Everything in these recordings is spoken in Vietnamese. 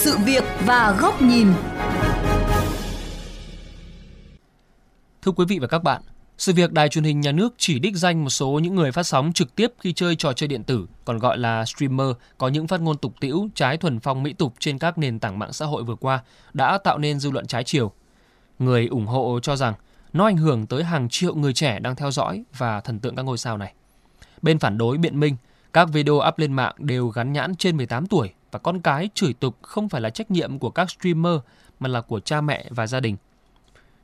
sự việc và góc nhìn. Thưa quý vị và các bạn, sự việc đài truyền hình nhà nước chỉ đích danh một số những người phát sóng trực tiếp khi chơi trò chơi điện tử, còn gọi là streamer, có những phát ngôn tục tĩu trái thuần phong mỹ tục trên các nền tảng mạng xã hội vừa qua đã tạo nên dư luận trái chiều. Người ủng hộ cho rằng nó ảnh hưởng tới hàng triệu người trẻ đang theo dõi và thần tượng các ngôi sao này. Bên phản đối biện minh, các video up lên mạng đều gắn nhãn trên 18 tuổi và con cái chửi tục không phải là trách nhiệm của các streamer mà là của cha mẹ và gia đình.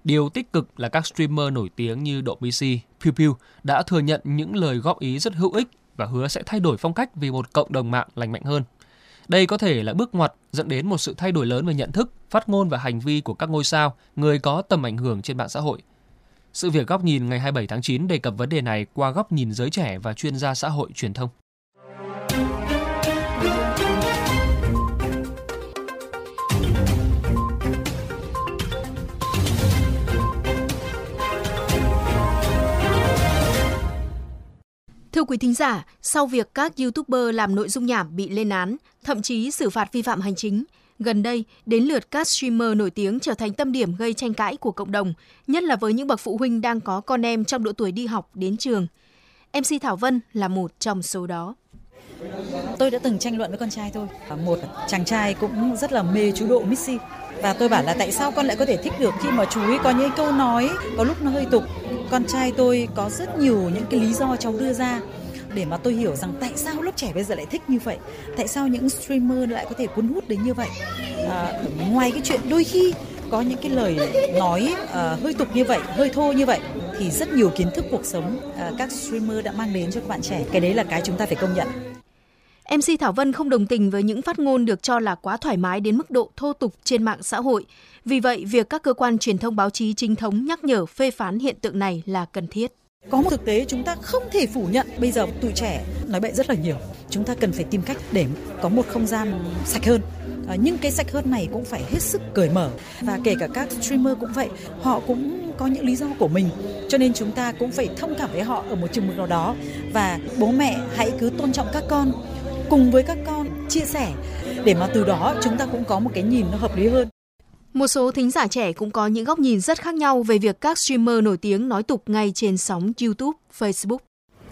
Điều tích cực là các streamer nổi tiếng như Độ PC, Pew Pew đã thừa nhận những lời góp ý rất hữu ích và hứa sẽ thay đổi phong cách vì một cộng đồng mạng lành mạnh hơn. Đây có thể là bước ngoặt dẫn đến một sự thay đổi lớn về nhận thức, phát ngôn và hành vi của các ngôi sao, người có tầm ảnh hưởng trên mạng xã hội. Sự việc góc nhìn ngày 27 tháng 9 đề cập vấn đề này qua góc nhìn giới trẻ và chuyên gia xã hội truyền thông. Thưa quý thính giả, sau việc các YouTuber làm nội dung nhảm bị lên án, thậm chí xử phạt vi phạm hành chính, gần đây đến lượt các streamer nổi tiếng trở thành tâm điểm gây tranh cãi của cộng đồng, nhất là với những bậc phụ huynh đang có con em trong độ tuổi đi học đến trường. MC Thảo Vân là một trong số đó. Tôi đã từng tranh luận với con trai tôi. Một chàng trai cũng rất là mê chú Độ Missy. Và tôi bảo là tại sao con lại có thể thích được khi mà chú ấy có những câu nói có lúc nó hơi tục. Con trai tôi có rất nhiều những cái lý do cháu đưa ra để mà tôi hiểu rằng tại sao lớp trẻ bây giờ lại thích như vậy tại sao những streamer lại có thể cuốn hút đến như vậy. À, ngoài cái chuyện đôi khi có những cái lời nói uh, hơi tục như vậy hơi thô như vậy thì rất nhiều kiến thức cuộc sống uh, các streamer đã mang đến cho các bạn trẻ. Cái đấy là cái chúng ta phải công nhận. MC Thảo Vân không đồng tình với những phát ngôn được cho là quá thoải mái đến mức độ thô tục trên mạng xã hội. Vì vậy, việc các cơ quan truyền thông báo chí chính thống nhắc nhở phê phán hiện tượng này là cần thiết. Có một thực tế chúng ta không thể phủ nhận bây giờ tuổi trẻ nói bậy rất là nhiều. Chúng ta cần phải tìm cách để có một không gian sạch hơn. À, nhưng cái sạch hơn này cũng phải hết sức cởi mở và kể cả các streamer cũng vậy, họ cũng có những lý do của mình. Cho nên chúng ta cũng phải thông cảm với họ ở một chừng mực nào đó và bố mẹ hãy cứ tôn trọng các con cùng với các con chia sẻ. Để mà từ đó chúng ta cũng có một cái nhìn nó hợp lý hơn. Một số thính giả trẻ cũng có những góc nhìn rất khác nhau về việc các streamer nổi tiếng nói tục ngay trên sóng YouTube, Facebook.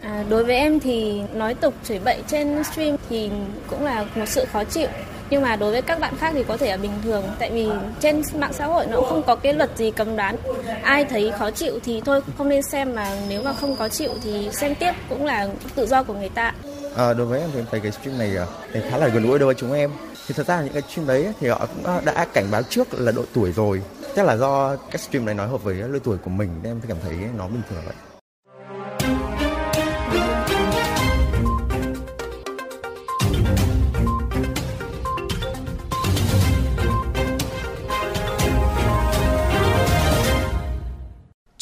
À, đối với em thì nói tục chửi bậy trên stream thì cũng là một sự khó chịu. Nhưng mà đối với các bạn khác thì có thể là bình thường. Tại vì trên mạng xã hội nó cũng không có cái luật gì cấm đoán. Ai thấy khó chịu thì thôi không nên xem. Mà nếu mà không có chịu thì xem tiếp cũng là tự do của người ta à, đối với em thì em thấy cái stream này ờ, thì khá là gần gũi đối với chúng em. Thì thật ra những cái stream đấy thì họ cũng ờ, đã cảnh báo trước là độ tuổi rồi. Chắc là do cái stream này nói hợp với lứa tuổi của mình nên em cảm thấy nó bình thường vậy.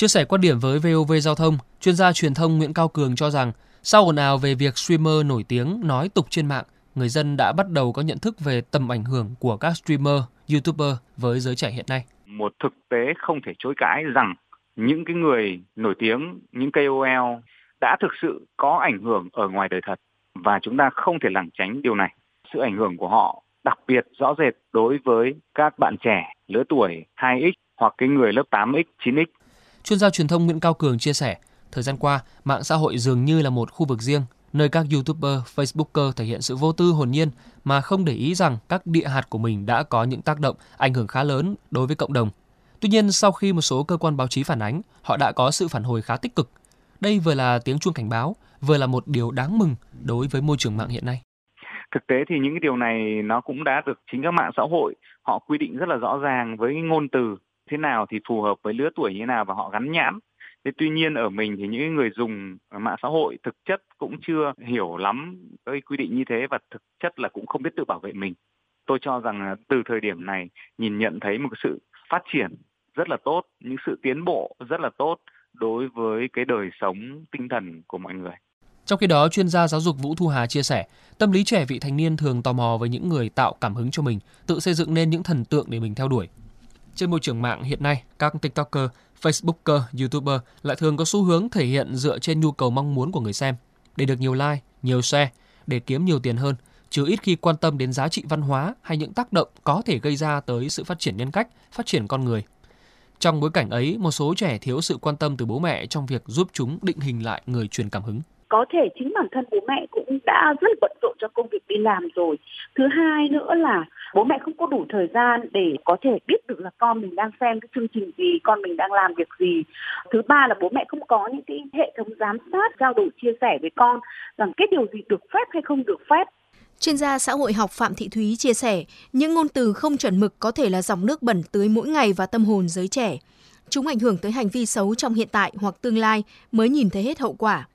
Chia sẻ quan điểm với VOV Giao thông, chuyên gia truyền thông Nguyễn Cao Cường cho rằng sau ồn ào về việc streamer nổi tiếng nói tục trên mạng, người dân đã bắt đầu có nhận thức về tầm ảnh hưởng của các streamer, youtuber với giới trẻ hiện nay. Một thực tế không thể chối cãi rằng những cái người nổi tiếng, những KOL đã thực sự có ảnh hưởng ở ngoài đời thật và chúng ta không thể lảng tránh điều này. Sự ảnh hưởng của họ đặc biệt rõ rệt đối với các bạn trẻ lứa tuổi 2X hoặc cái người lớp 8X, 9X. Chuyên gia truyền thông Nguyễn Cao Cường chia sẻ, thời gian qua, mạng xã hội dường như là một khu vực riêng, nơi các YouTuber, Facebooker thể hiện sự vô tư hồn nhiên mà không để ý rằng các địa hạt của mình đã có những tác động ảnh hưởng khá lớn đối với cộng đồng. Tuy nhiên, sau khi một số cơ quan báo chí phản ánh, họ đã có sự phản hồi khá tích cực. Đây vừa là tiếng chuông cảnh báo, vừa là một điều đáng mừng đối với môi trường mạng hiện nay. Thực tế thì những cái điều này nó cũng đã được chính các mạng xã hội họ quy định rất là rõ ràng với ngôn từ thế nào thì phù hợp với lứa tuổi như thế nào và họ gắn nhãn Thế tuy nhiên ở mình thì những người dùng mạng xã hội thực chất cũng chưa hiểu lắm cái quy định như thế và thực chất là cũng không biết tự bảo vệ mình. Tôi cho rằng từ thời điểm này nhìn nhận thấy một sự phát triển rất là tốt, những sự tiến bộ rất là tốt đối với cái đời sống tinh thần của mọi người. Trong khi đó, chuyên gia giáo dục Vũ Thu Hà chia sẻ, tâm lý trẻ vị thành niên thường tò mò với những người tạo cảm hứng cho mình, tự xây dựng nên những thần tượng để mình theo đuổi. Trên môi trường mạng hiện nay, các TikToker, Facebooker, YouTuber lại thường có xu hướng thể hiện dựa trên nhu cầu mong muốn của người xem. Để được nhiều like, nhiều share, để kiếm nhiều tiền hơn, chứ ít khi quan tâm đến giá trị văn hóa hay những tác động có thể gây ra tới sự phát triển nhân cách, phát triển con người. Trong bối cảnh ấy, một số trẻ thiếu sự quan tâm từ bố mẹ trong việc giúp chúng định hình lại người truyền cảm hứng. Có thể chính bản thân bố mẹ cũng đã rất bận rộn cho công việc đi làm rồi. Thứ hai nữa là bố mẹ không có đủ thời gian để có thể biết được là con mình đang xem cái chương trình gì, con mình đang làm việc gì. Thứ ba là bố mẹ không có những cái hệ thống giám sát, trao đổi chia sẻ với con rằng cái điều gì được phép hay không được phép Chuyên gia xã hội học Phạm Thị Thúy chia sẻ, những ngôn từ không chuẩn mực có thể là dòng nước bẩn tưới mỗi ngày vào tâm hồn giới trẻ. Chúng ảnh hưởng tới hành vi xấu trong hiện tại hoặc tương lai mới nhìn thấy hết hậu quả.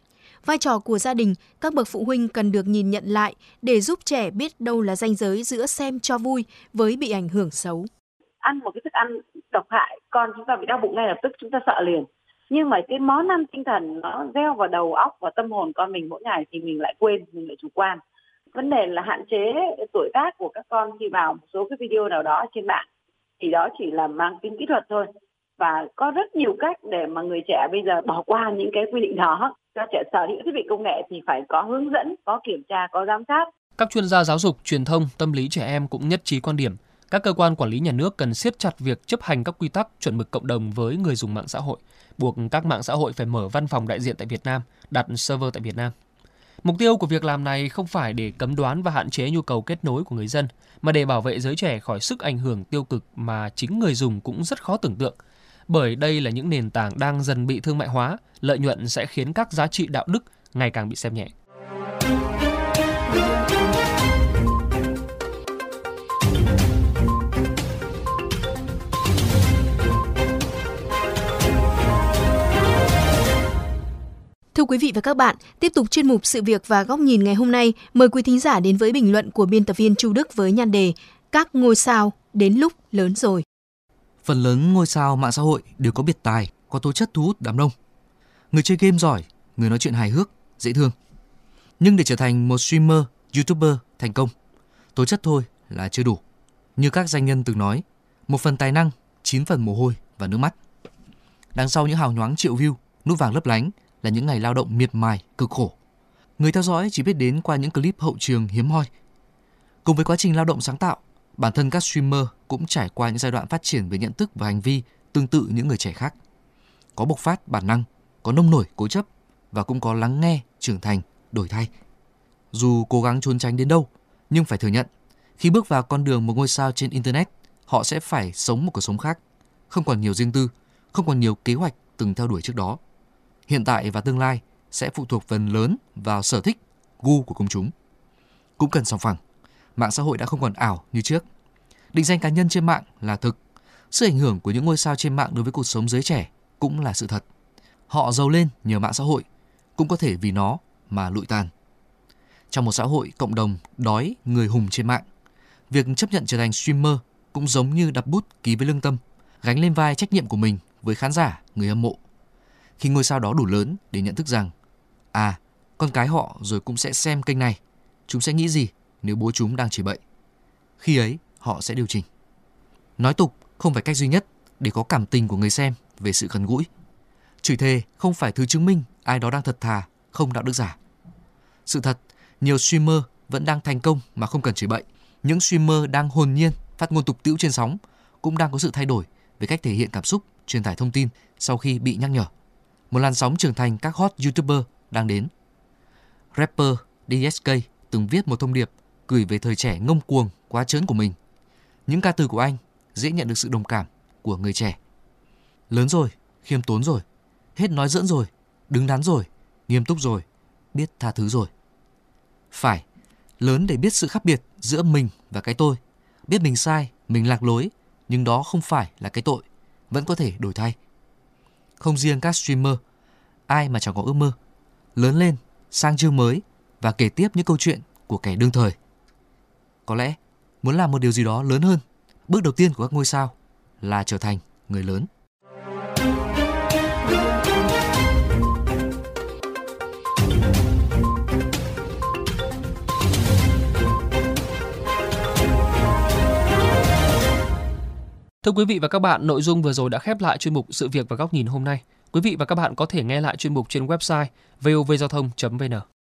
Vai trò của gia đình, các bậc phụ huynh cần được nhìn nhận lại để giúp trẻ biết đâu là ranh giới giữa xem cho vui với bị ảnh hưởng xấu. Ăn một cái thức ăn độc hại, con chúng ta bị đau bụng ngay lập tức chúng ta sợ liền. Nhưng mà cái món ăn tinh thần nó gieo vào đầu óc và tâm hồn con mình mỗi ngày thì mình lại quên, mình lại chủ quan vấn đề là hạn chế tuổi tác của các con khi vào một số cái video nào đó trên mạng thì đó chỉ là mang tính kỹ thuật thôi và có rất nhiều cách để mà người trẻ bây giờ bỏ qua những cái quy định đó. Cho trẻ sở hữu thiết bị công nghệ thì phải có hướng dẫn có kiểm tra có giám sát. Các chuyên gia giáo dục truyền thông tâm lý trẻ em cũng nhất trí quan điểm các cơ quan quản lý nhà nước cần siết chặt việc chấp hành các quy tắc chuẩn mực cộng đồng với người dùng mạng xã hội buộc các mạng xã hội phải mở văn phòng đại diện tại Việt Nam đặt server tại Việt Nam. Mục tiêu của việc làm này không phải để cấm đoán và hạn chế nhu cầu kết nối của người dân, mà để bảo vệ giới trẻ khỏi sức ảnh hưởng tiêu cực mà chính người dùng cũng rất khó tưởng tượng. Bởi đây là những nền tảng đang dần bị thương mại hóa, lợi nhuận sẽ khiến các giá trị đạo đức ngày càng bị xem nhẹ. Thưa quý vị và các bạn, tiếp tục chuyên mục sự việc và góc nhìn ngày hôm nay, mời quý thính giả đến với bình luận của biên tập viên Chu Đức với nhan đề Các ngôi sao đến lúc lớn rồi. Phần lớn ngôi sao mạng xã hội đều có biệt tài, có tố chất thu hút đám đông. Người chơi game giỏi, người nói chuyện hài hước, dễ thương. Nhưng để trở thành một streamer, youtuber thành công, tố chất thôi là chưa đủ. Như các danh nhân từng nói, một phần tài năng, chín phần mồ hôi và nước mắt. Đằng sau những hào nhoáng triệu view, nút vàng lấp lánh là những ngày lao động miệt mài, cực khổ. Người theo dõi chỉ biết đến qua những clip hậu trường hiếm hoi. Cùng với quá trình lao động sáng tạo, bản thân các streamer cũng trải qua những giai đoạn phát triển về nhận thức và hành vi tương tự những người trẻ khác. Có bộc phát bản năng, có nông nổi cố chấp và cũng có lắng nghe, trưởng thành, đổi thay. Dù cố gắng trốn tránh đến đâu, nhưng phải thừa nhận, khi bước vào con đường một ngôi sao trên internet, họ sẽ phải sống một cuộc sống khác, không còn nhiều riêng tư, không còn nhiều kế hoạch từng theo đuổi trước đó hiện tại và tương lai sẽ phụ thuộc phần lớn vào sở thích, gu của công chúng. Cũng cần song phẳng, mạng xã hội đã không còn ảo như trước. Định danh cá nhân trên mạng là thực. Sự ảnh hưởng của những ngôi sao trên mạng đối với cuộc sống giới trẻ cũng là sự thật. Họ giàu lên nhờ mạng xã hội, cũng có thể vì nó mà lụi tàn. Trong một xã hội cộng đồng đói người hùng trên mạng, việc chấp nhận trở thành streamer cũng giống như đặt bút ký với lương tâm, gánh lên vai trách nhiệm của mình với khán giả, người hâm mộ khi ngôi sao đó đủ lớn để nhận thức rằng à, con cái họ rồi cũng sẽ xem kênh này, chúng sẽ nghĩ gì nếu bố chúng đang chỉ bậy. Khi ấy, họ sẽ điều chỉnh. Nói tục không phải cách duy nhất để có cảm tình của người xem về sự gần gũi. Chửi thề không phải thứ chứng minh ai đó đang thật thà, không đạo đức giả. Sự thật, nhiều streamer vẫn đang thành công mà không cần chửi bậy. Những streamer đang hồn nhiên phát ngôn tục tĩu trên sóng cũng đang có sự thay đổi về cách thể hiện cảm xúc, truyền tải thông tin sau khi bị nhắc nhở một làn sóng trưởng thành các hot YouTuber đang đến. Rapper DSK từng viết một thông điệp gửi về thời trẻ ngông cuồng quá trớn của mình. Những ca từ của anh dễ nhận được sự đồng cảm của người trẻ. Lớn rồi, khiêm tốn rồi, hết nói dẫn rồi, đứng đắn rồi, nghiêm túc rồi, biết tha thứ rồi. Phải, lớn để biết sự khác biệt giữa mình và cái tôi, biết mình sai, mình lạc lối, nhưng đó không phải là cái tội, vẫn có thể đổi thay. Không riêng các streamer, ai mà chẳng có ước mơ. Lớn lên, sang chương mới và kể tiếp những câu chuyện của kẻ đương thời. Có lẽ, muốn làm một điều gì đó lớn hơn, bước đầu tiên của các ngôi sao là trở thành người lớn. Thưa quý vị và các bạn, nội dung vừa rồi đã khép lại chuyên mục Sự việc và góc nhìn hôm nay. Quý vị và các bạn có thể nghe lại chuyên mục trên website vovgiao thông.vn.